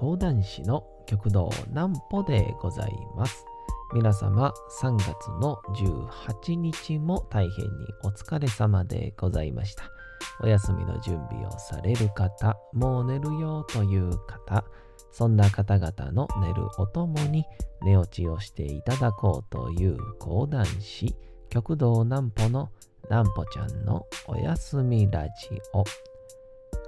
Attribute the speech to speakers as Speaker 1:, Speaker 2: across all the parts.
Speaker 1: 講談師の極道南歩でございます。皆様3月の18日も大変にお疲れ様でございました。お休みの準備をされる方、もう寝るよという方、そんな方々の寝るおともに寝落ちをしていただこうという講談師、極道南歩の南歩ちゃんのおやすみラジオ。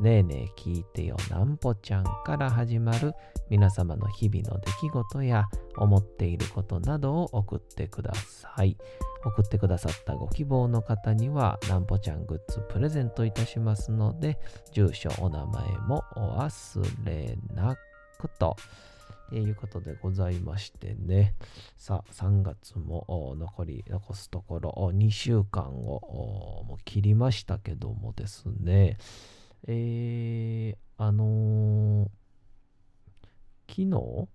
Speaker 1: ねえねえ聞いてよなんぽちゃんから始まる皆様の日々の出来事や思っていることなどを送ってください。送ってくださったご希望の方にはなんぽちゃんグッズプレゼントいたしますので、住所、お名前もお忘れなくと。いうことでございましてね。さあ、3月も残り、残すところ2週間をもう切りましたけどもですね。えー、あのー、昨日、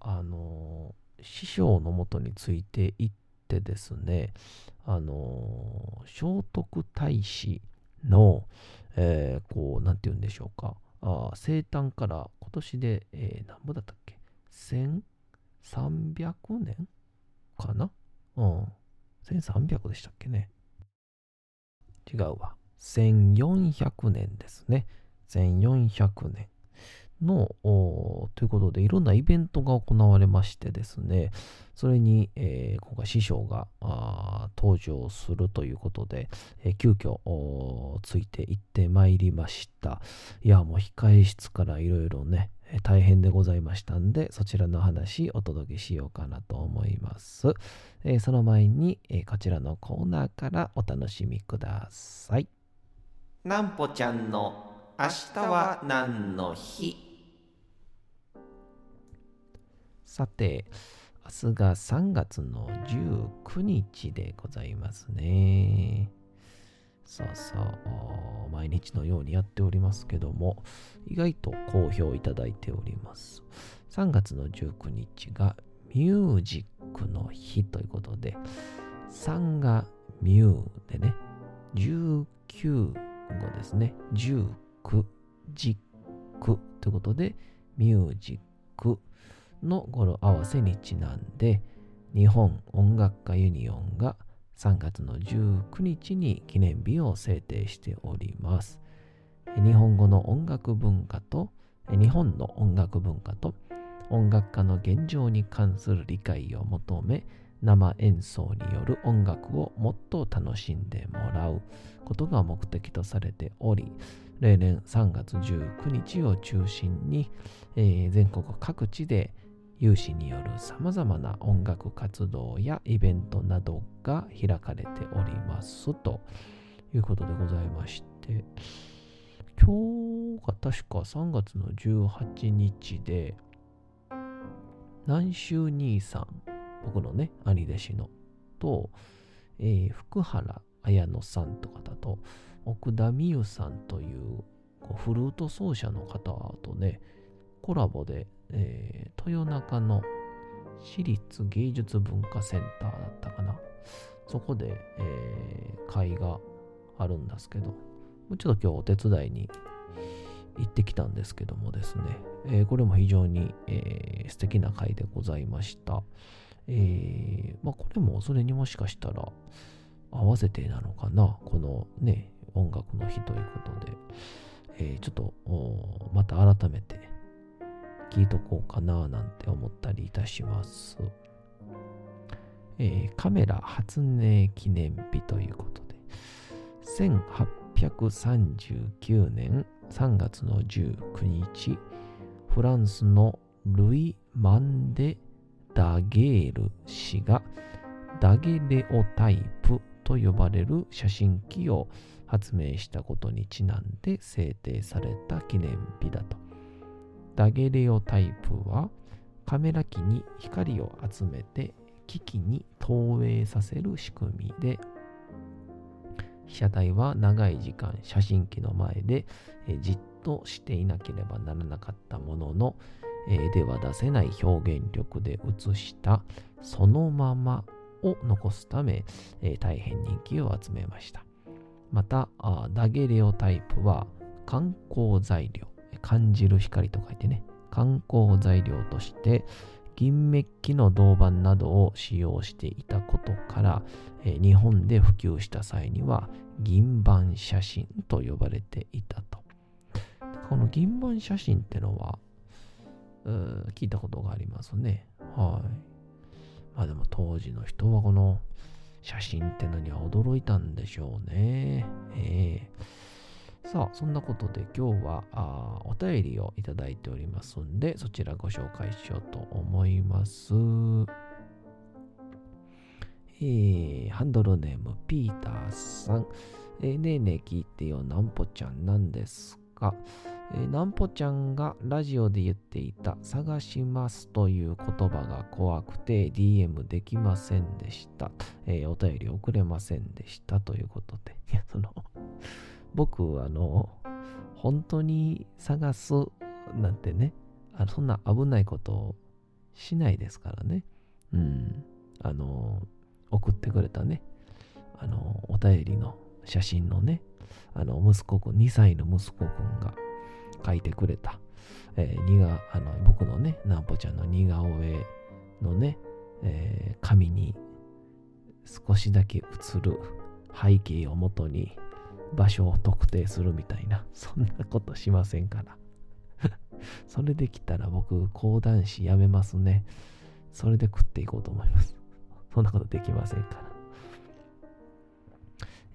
Speaker 1: あのー、師匠のもとについて行ってですね、あの聖徳太子の、えー、こう、なんて言うんでしょうか、あ生誕から今年で、えー、何ぼだったっけ ?1300 年かな？うん。1300でしたっけね？違うわ。1400年ですね。1400年の、ということで、いろんなイベントが行われましてですね、それに、えー、今回師匠が登場するということで、えー、急遽ついていってまいりました。いや、もう控え室からいろいろね、大変でございましたんで、そちらの話お届けしようかなと思います。えー、その前に、えこちらのコーナーからお楽しみください。
Speaker 2: なんぽちゃんの明日は何の日？
Speaker 1: さて、明日が3月の19日でございますね。さあさあ、毎日のようにやっておりますけども、意外と好評いただいております。3月の19日がミュージックの日ということで、3がミューでね、19語ですね。19、ジックということで、ミュージックの語呂合わせにちなんで、日本音楽家ユニオンが3月の19日に記念日を制定しております。日本語の音楽文化と、日本の音楽文化と音楽家の現状に関する理解を求め、生演奏による音楽をもっと楽しんでもらうことが目的とされており、例年3月19日を中心に、えー、全国各地で有志による様々な音楽活動やイベントなどが開かれておりますということでございまして、今日が確か3月の18日で、南州兄さん、僕のね、兄弟子の、と、えー、福原綾乃さんと方と、奥田美優さんというこうフルート奏者の方とね、コラボで、えー、豊中の私立芸術文化センターだったかな。そこで、えー、会があるんですけど、ちょっと今日お手伝いに行ってきたんですけどもですね、えー、これも非常に、えー、素敵な会でございました。えー、まあこれもそれにもしかしたら合わせてなのかな、このね、音楽の日ということで、えー、ちょっとまた改めて聞いとこうかななんて思ったりいたします。えー、カメラ初音記念日ということで、1839年3月の19日、フランスのルイ・マンデ・ダゲール氏がダゲレオタイプと呼ばれる写真機を発明したことにちなんで制定された記念日だと。ダゲレオタイプはカメラ機に光を集めて機器に投影させる仕組みで被写体は長い時間写真機の前で、じっとしていなければならなかったものの、えーでは出せない表現力で写したそのままを残すため、えー大変人気を集めました。また、ダゲレオタイプは観光材料、感じる光と書いてね、観光材料として銀メッキの銅板などを使用していたことから、えー日本で普及した際には銀板写真と呼ばれていたと。この銀板写真ってのは、聞いたことがありますね。はい。まあでも当時の人はこの写真ってのには驚いたんでしょうね。ええさあ、そんなことで今日はあお便りをいただいておりますんで、そちらご紹介しようと思います。えーハンドルネームピーターさん。えーねえねえ聞いてよ、なんぽちゃんなんですか、えーなんぽちゃんがラジオで言っていた探しますという言葉が怖くて DM できませんでした。えーお便り送れませんでしたということで。いや、その、僕、あの、本当に探すなんてね、あそんな危ないことをしないですからね。うん。あの、送ってくれたね、あの、お便りの写真のね、あの、息子くん、2歳の息子くんが描いてくれた、えー似が、あの、僕のね、なんぽちゃんの似顔絵のね、えー紙に少しだけ映る背景をもとに場所を特定するみたいな、そんなことしませんから。それできたら僕、講談師やめますね。それで食っていこうと思います。そんなことできませんから。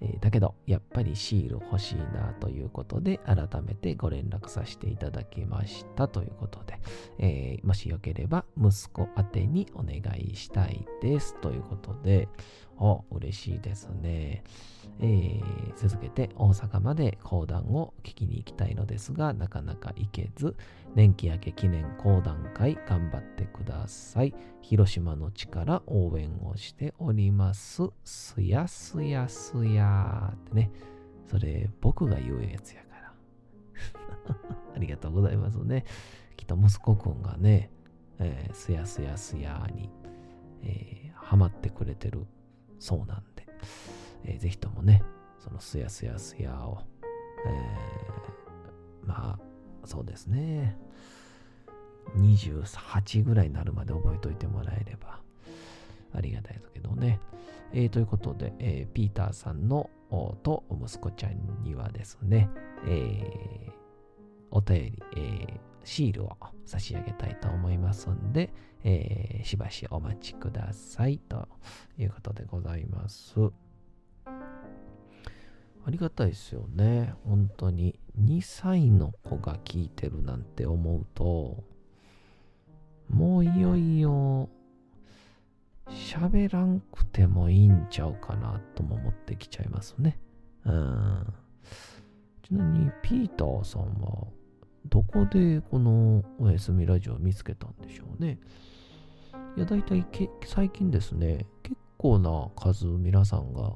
Speaker 1: えーだけど、やっぱりシール欲しいなということで、改めてご連絡させていただきましたということで、えーもしよければ息子宛てにお願いしたいですということで、お、嬉しいですね。えー続けて大阪まで講談を聞きに行きたいのですが、なかなか行けず、年季明け記念講談会頑張ってください。広島の地から応援をしております。すやすやすやってね。それ僕が言うやつやから。ありがとうございますね。きっと息子くんがね、えーすやすやすやに、えーハマってくれてるそうなんで、えーぜひともね、そのすやすやすやを、えーまあ、そうですね。28ぐらいになるまで覚えておいてもらえればありがたいですけどね。えーということで、えーピーターさんのおと息子ちゃんにはですね、えーお便り、えーシールを差し上げたいと思いますんで、えーしばしお待ちくださいということでございます。ありがたいですよね。本当に。2歳の子が聞いてるなんて思うと、もういよいよ喋らんくてもいいんちゃうかなとも思ってきちゃいますね。うん。ちなみに、ピーターさんは、どこでこのおやすみラジオを見つけたんでしょうね。いや、だいたい最近ですね、結構な数皆さんが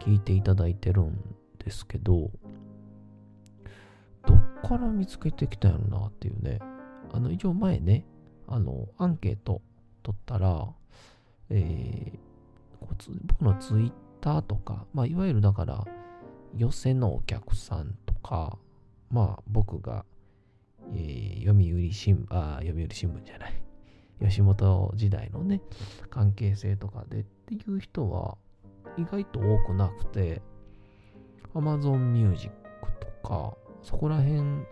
Speaker 1: 聞いていただいてるんですけど、どっから見つけてきたんやろなっていうね。あの、一応前ね、あの、アンケート取ったら、えーこうつ僕のツイッターとか、まあ、いわゆるだから、寄せのお客さんとか、まあ、僕が、えー読売新聞、あ、読売新聞じゃない、吉本時代のね、関係性とかでっていう人は、意外と多くなくて、Amazon Music とか、そこら辺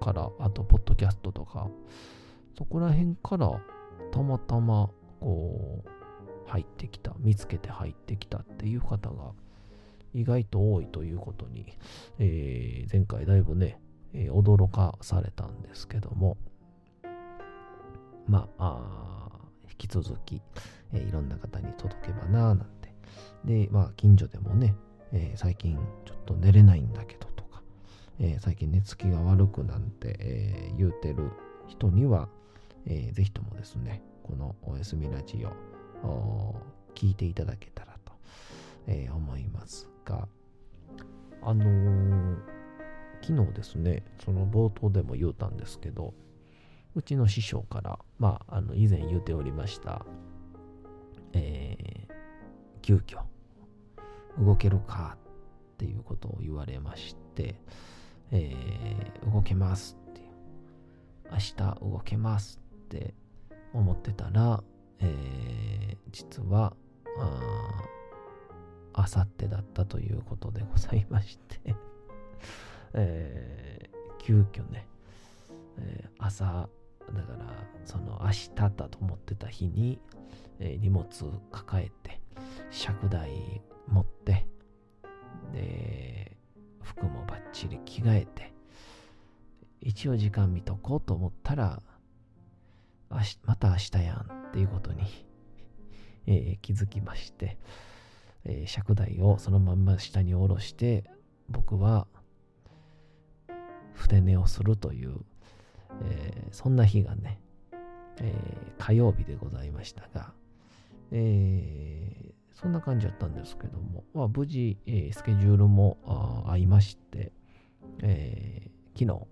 Speaker 1: から、あと、ポッドキャストとか、そこら辺から、たまたま、こう、入ってきた、見つけて入ってきたっていう方が、意外と多いということに、えー前回だいぶね、えー驚かされたんですけども、まあ、あ引き続き、えーいろんな方に届けばなーなんて。で、まあ、近所でもね、えー最近ちょっと寝れないんだけどとか、えー最近寝つきが悪くなんて、え言うてる人には、えーぜひともですね、このおやすみラジオ、聞いていただけたらと、え思いますが、あの昨日ですね、その冒頭でも言うたんですけど、うちの師匠から、まあ、あの以前言うておりました、えー急遽、動けるかっていうことを言われまして、えー動けますっていう、明日動けますって思ってたら、えー実は、あさってだったということでございまして、えー急遽ね、えー朝、だから、その明日だと思ってた日に、えー荷物抱えて、尺台持って、で、服もバッチリ着替えて、一応時間見とこうと思ったら、明また明日やんっていうことに、えー気づきまして、えー尺台をそのまんま下に下ろして、僕は筆寝をするという、えーそんな日がね、えー火曜日でございましたが、えーそんな感じだったんですけども、まあ、無事、えスケジュールも合いまして、え昨日、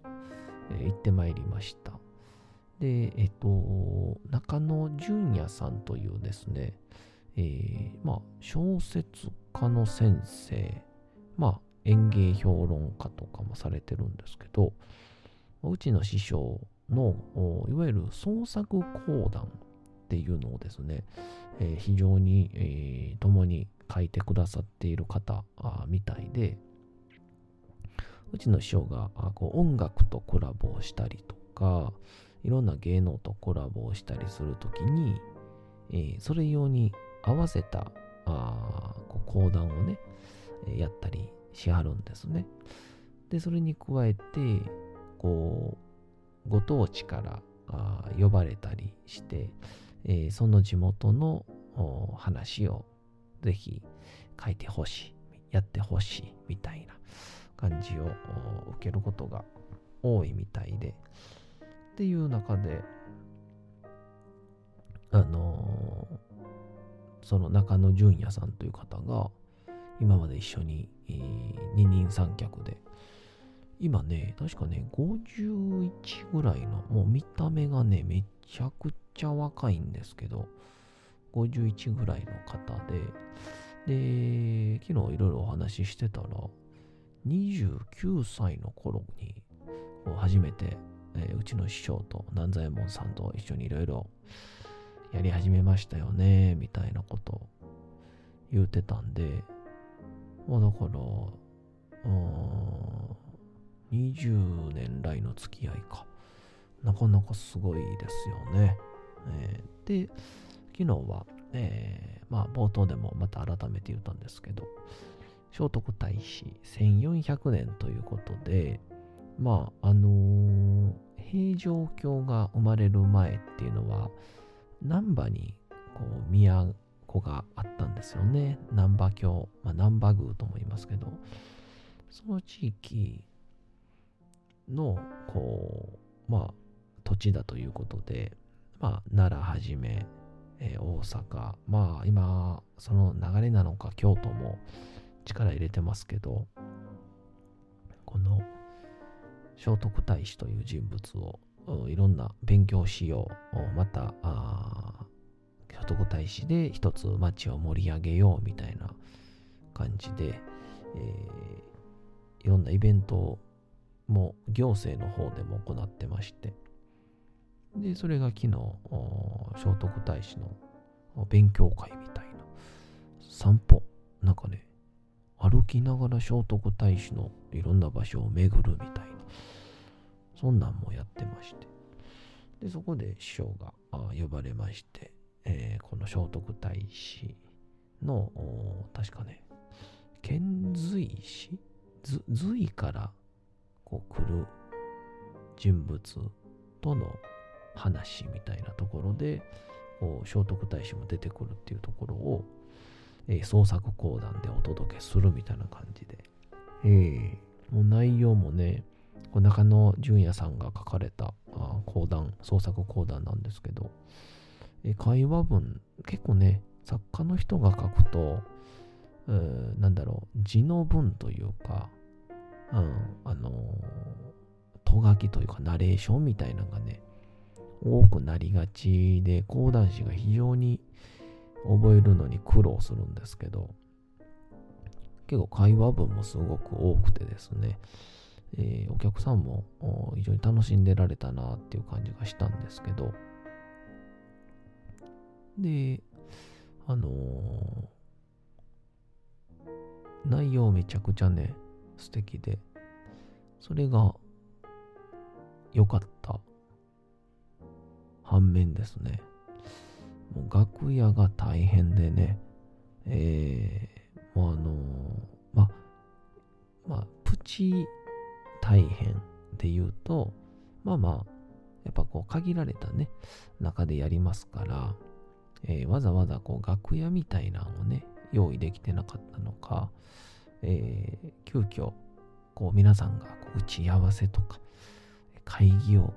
Speaker 1: え行ってまいりました。で、えっ、と、中野純也さんというですね、えまあ、小説家の先生、まあ、演芸評論家とかもされてるんですけど、うちの師匠の、いわゆる創作講談っていうのをですね、えー非常に、えー共に書いてくださっている方みたいで、うちの師匠がこう音楽とコラボをしたりとか、いろんな芸能とコラボをしたりするときに、えーそれ用に合わせたあこう講談をね、やったりしはるんですね。で、それに加えて、こう、ご当地からあ呼ばれたりして、えーその地元の話をぜひ書いてほしい、やってほしいみたいな感じを受けることが多いみたいで、っていう中で、あのーその中野純也さんという方が、今まで一緒に、えー二人三脚で、今ね、確かね、51ぐらいの、もう見た目がね、めちゃくちゃ若いんですけど、51ぐらいの方で、で、昨日いろいろお話ししてたら、29歳の頃に、初めて、えーうちの師匠と南左衛門さんと一緒にいろいろやり始めましたよね、みたいなことを言うてたんで、まあだから、20年来の付き合いか。なかなかすごいですよね。えーで、昨日は、えーまあ冒頭でもまた改めて言ったんですけど、聖徳太子1400年ということで、まああのー平城京が生まれる前っていうのは、難波にこう都があったんですよね。難波京、まあ、難波宮とも言いますけど、その地域の、こう、まあ、土地だということで、まあ、奈良はじめ、えー大阪、まあ、今、その流れなのか、京都も力入れてますけど、この聖徳太子という人物をいろんな勉強しよう、また、聖徳太子で一つ町を盛り上げようみたいな感じで、えーいろんなイベントも行政の方でも行ってまして、で、それが昨日、聖徳太子の勉強会みたいな散歩、なんかね、歩きながら聖徳太子のいろんな場所を巡るみたいな、そんなんもやってまして、で、そこで師匠があ呼ばれまして、えーこの聖徳太子の、お確かね、遣隋使？ず隋からこう来る人物との話みたいなところで、こう聖徳太子も出てくるっていうところを、えー創作講談でお届けするみたいな感じで、えーもう内容もね、中野淳也さんが書かれたあ講談、創作講談なんですけど、え会話文、結構ね、作家の人が書くと、うなんだろう、字の文というか、うん、あのー、とがきというか、ナレーションみたいなのがね、多くなりがちで、講談師が非常に覚えるのに苦労するんですけど、結構会話文もすごく多くてですね、えーお客さんも非常に楽しんでられたなっていう感じがしたんですけど、で、あのー内容めちゃくちゃね、素敵で、それが良かった反面ですね、もう楽屋が大変でね、えー、もうあのーま、ま、プチ大変で言うと、まあまあ、やっぱこう限られたね、中でやりますから、えーわざわざこう楽屋みたいなのをね、用意できてなかったのか、えー急遽、こう皆さんがこう打ち合わせとか、会議を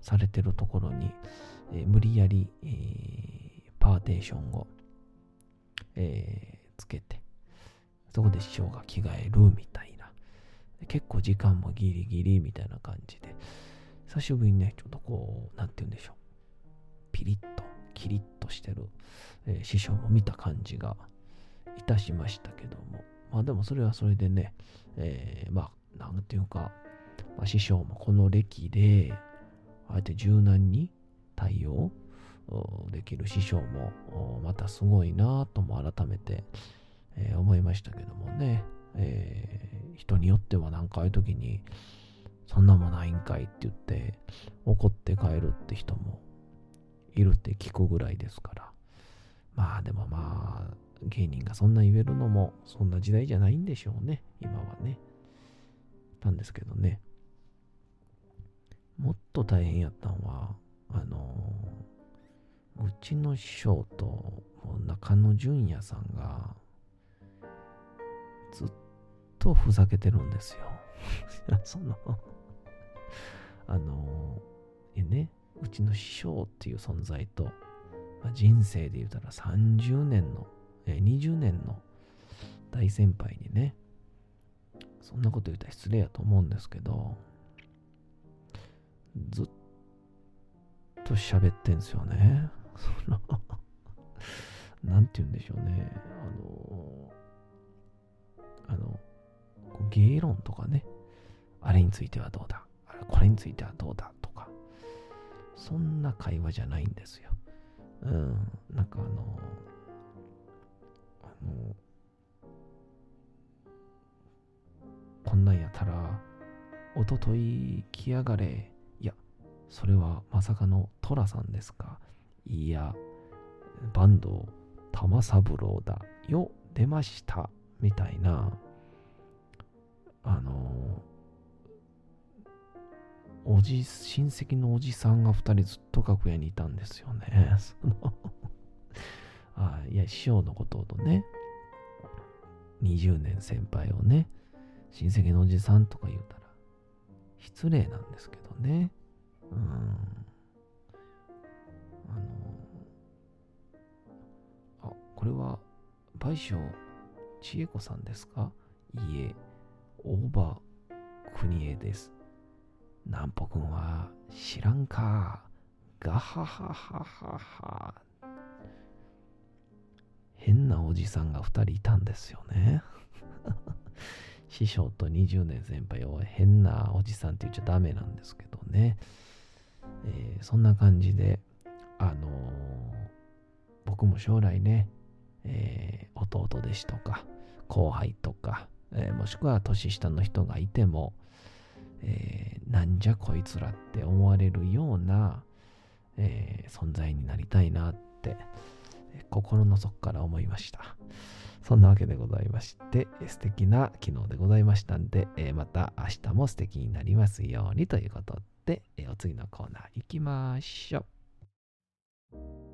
Speaker 1: されてるところに、えー無理やり、えーパーテーションを、えーつけて、そこで師匠が着替えるみたいな。結構時間もギリギリみたいな感じで、久しぶりにね、ちょっとこう、なんて言うんでしょう。ピリッと、キリッとしてる、えー師匠も見た感じがいたしましたけども。まあでもそれはそれでね、えーまあ、なんていうか、まあ、師匠もこの歴で、あえて柔軟に対応できる師匠もまたすごいなとも改めて、えー思いましたけどもね、えー人によってはなんかああいう時にそんなもないんかいって言って怒って帰るって人もいるって聞くぐらいですから。まあでもまあ芸人がそんな言えるのもそんな時代じゃないんでしょうね。今はね。なんですけどね。もっと大変やったんはあのうちの師匠と中野淳也さんがずっとふざけてるんですよ。その、あの、えね、うちの師匠っていう存在と、まあ人生で言うたら30年の、え20年の大先輩にね、そんなこと言ったら失礼やと思うんですけど、ずっと喋ってんすよね。そのなんて言うんでしょうね。あの、あの、芸論とかね、あれについてはどうだ、あれこれについてはどうだ、そんな会話じゃないんですよ。うん、なんかあの、あの、こんなんやったら、おととい来やがれ。いや、それはまさかの寅さんですか。いや、坂東玉三郎だよ、出ました。みたいな、あの、おじ、親戚のおじさんが二人ずっと楽屋にいたんですよね。そのあいや、師匠のこととね、20年先輩をね、親戚のおじさんとか言うたら、失礼なんですけどね。うん。あの、あ、これは、倍賞千恵子さんですか？いいえ、大場国枝です。南歩くんは知らんか。ガハハハハハ。変なおじさんが二人いたんですよね。師匠と20年先輩を変なおじさんって言っちゃダメなんですけどね。えーそんな感じで、あのー僕も将来ね、えー弟弟子とか後輩とか、えーもしくは年下の人がいても、えーなんじゃこいつらって思われるような、えー存在になりたいなって、心の底から思いました。そんなわけでございまして、え素敵な昨日でございましたんで、えーまた明日も素敵になりますようにということで、えーお次のコーナー行きましょう。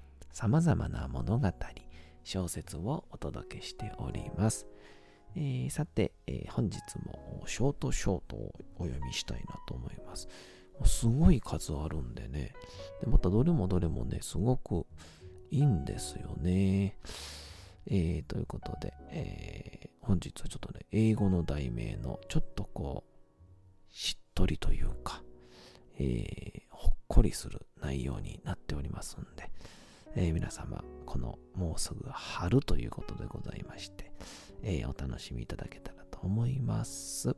Speaker 1: 様々な物語、小説をお届けしております。えーさて、えー本日もショートショートをお読みしたいなと思います。すごい数あるんでね。でまたどれもどれもね、すごくいいんですよね。えーということで、えー本日はちょっとね、英語の題名のちょっとこう、しっとりというか、えーほっこりする内容になっておりますんで、えー皆様、このもうすぐ春ということでございまして、えーお楽しみいただけたらと思います。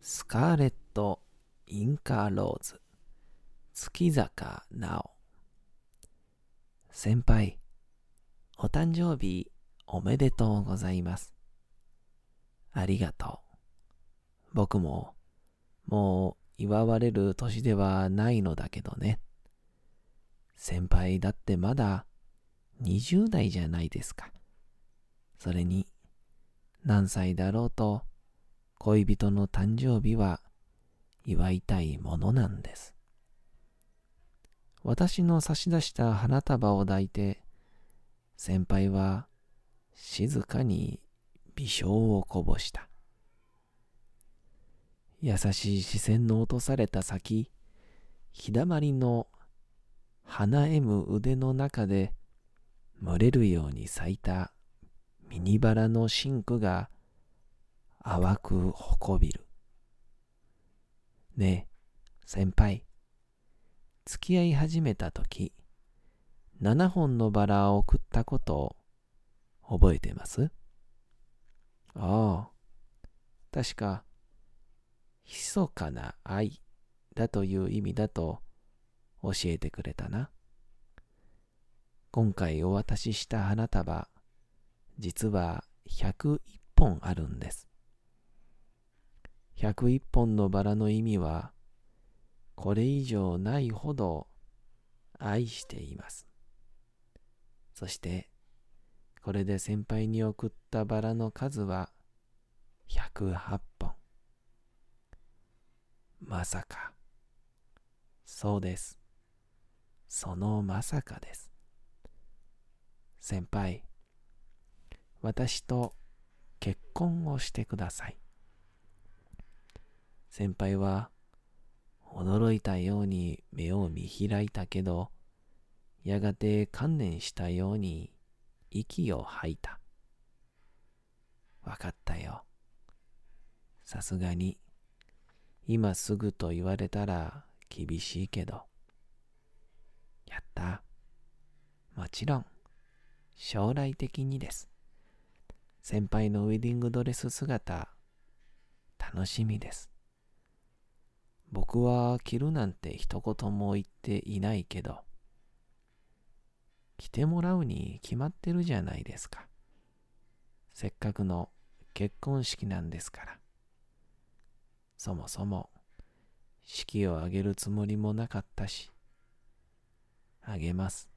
Speaker 1: スカーレット・インカーローズ月坂直先輩お誕生日おめでとうございます。ありがとう。僕ももう祝われる年ではないのだけどね。先輩だってまだ20代じゃないですか。それに何歳だろうと恋人の誕生日は祝いたいものなんです。私の差し出した花束を抱いて、先輩は静かに微笑をこぼした。優しい視線の落とされた先、日だまりの花えむ腕の中で群れるように咲いたミニバラの真紅が淡くほこびる。ねえ、先輩。付き合い始めたとき、7本のバラを送ったことを覚えてます？ああ、確か、密かな愛だという意味だと教えてくれたな。今回お渡しした花束、実は101本あるんです。101本のバラの意味は、これ以上ないほど愛しています。そして、これで先輩に送ったバラの数は108本。まさか。そうです。そのまさかです。先輩、私と結婚をしてください。先輩は驚いたように目を見開いたけど、やがて観念したように息を吐いた。わかったよ。さすがに、今すぐと言われたら厳しいけど。やった。もちろん、将来的にです。先輩のウェディングドレス姿、楽しみです。僕は着るなんて一言も言っていないけど、着てもらうに決まってるじゃないですか。せっかくの結婚式なんですから。そもそも、式を挙げるつもりもなかったし、あげます。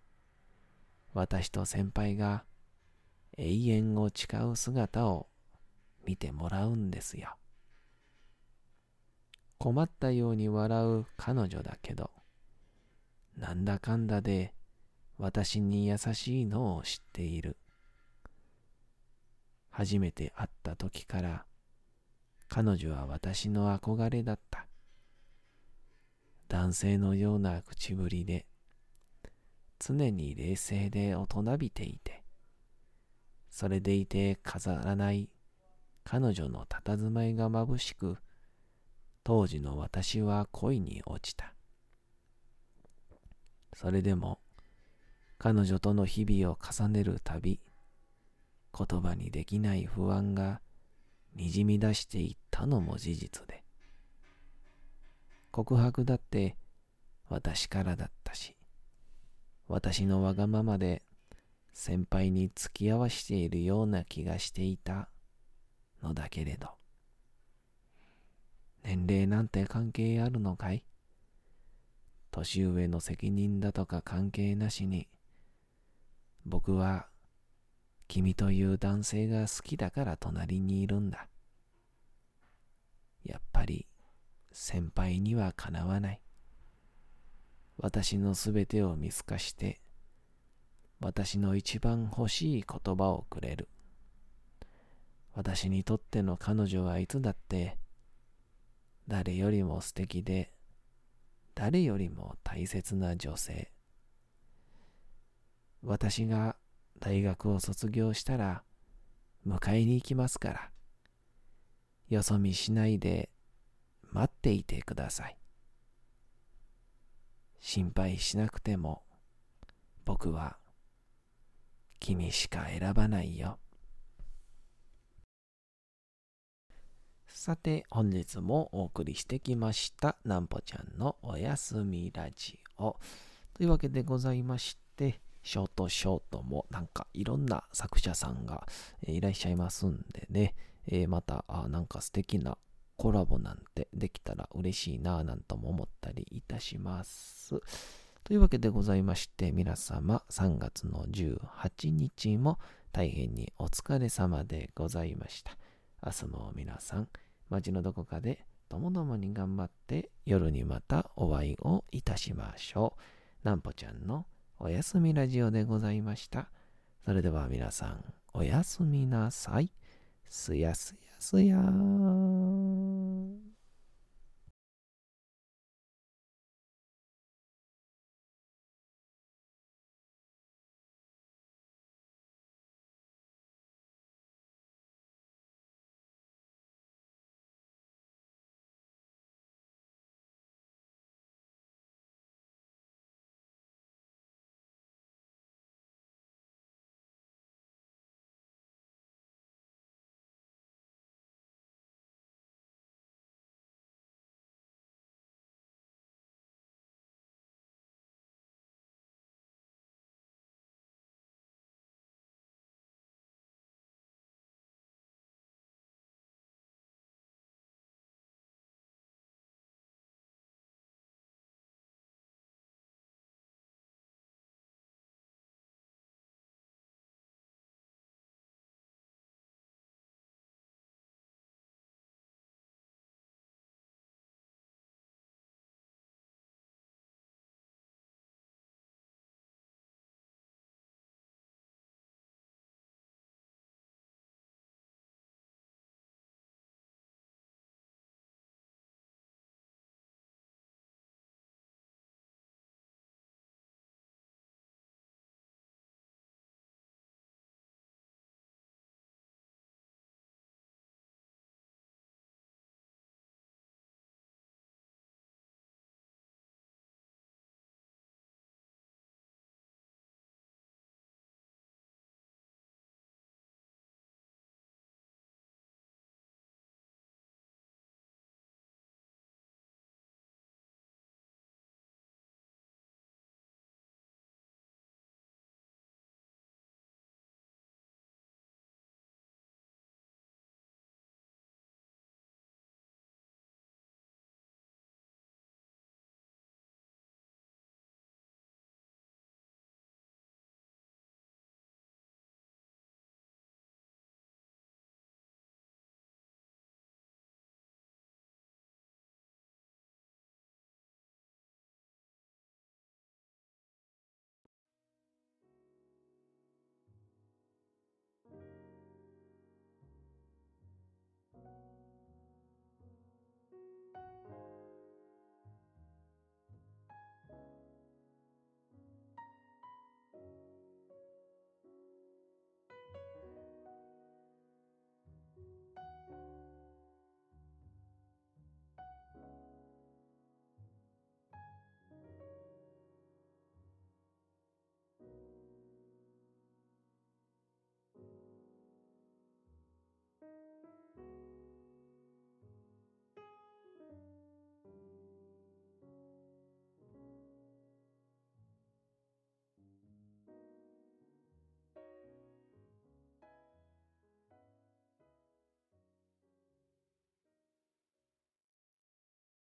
Speaker 1: 私と先輩が永遠を誓う姿を見てもらうんですよ。困ったように笑う彼女だけど、なんだかんだで私に優しいのを知っている。初めて会った時から彼女は私の憧れだった。男性のような口ぶりで、常に冷静で大人びていて、それでいて飾らない彼女の佇まいが眩しく、当時の私は恋に落ちた。それでも、彼女との日々を重ねるたび、言葉にできない不安がにじみ出していったのも事実で、告白だって私からだったし、私のわがままで先輩に付き合わしているような気がしていたのだけれど、年齢なんて関係あるのかい？年上の責任だとか関係なしに、僕は君という男性が好きだから隣にいるんだ。やっぱり先輩にはかなわない。私のすべてを見透かして、私の一番欲しい言葉をくれる。私にとっての彼女はいつだって誰よりも素敵で誰よりも大切な女性。私が大学を卒業したら迎えに行きますから、よそ見しないで待っていてください。心配しなくても僕は君しか選ばないよ。さて、本日もお送りしてきました、なんぽちゃんのおやすみラジオ。というわけでございまして、ショートショートもなんかいろんな作者さんがいらっしゃいますんでね、えー、またなんか素敵なコラボなんてできたら嬉しいなぁなんとも思ったりいたします。というわけでございまして、皆様3月の18日も大変にお疲れ様でございました。明日も皆さん、街のどこかでともどもに頑張って夜にまたお会いをいたしましょう。なんぽちゃんのおやすみラジオでございました。それでは皆さん、おやすみなさい。すやすやすやーん。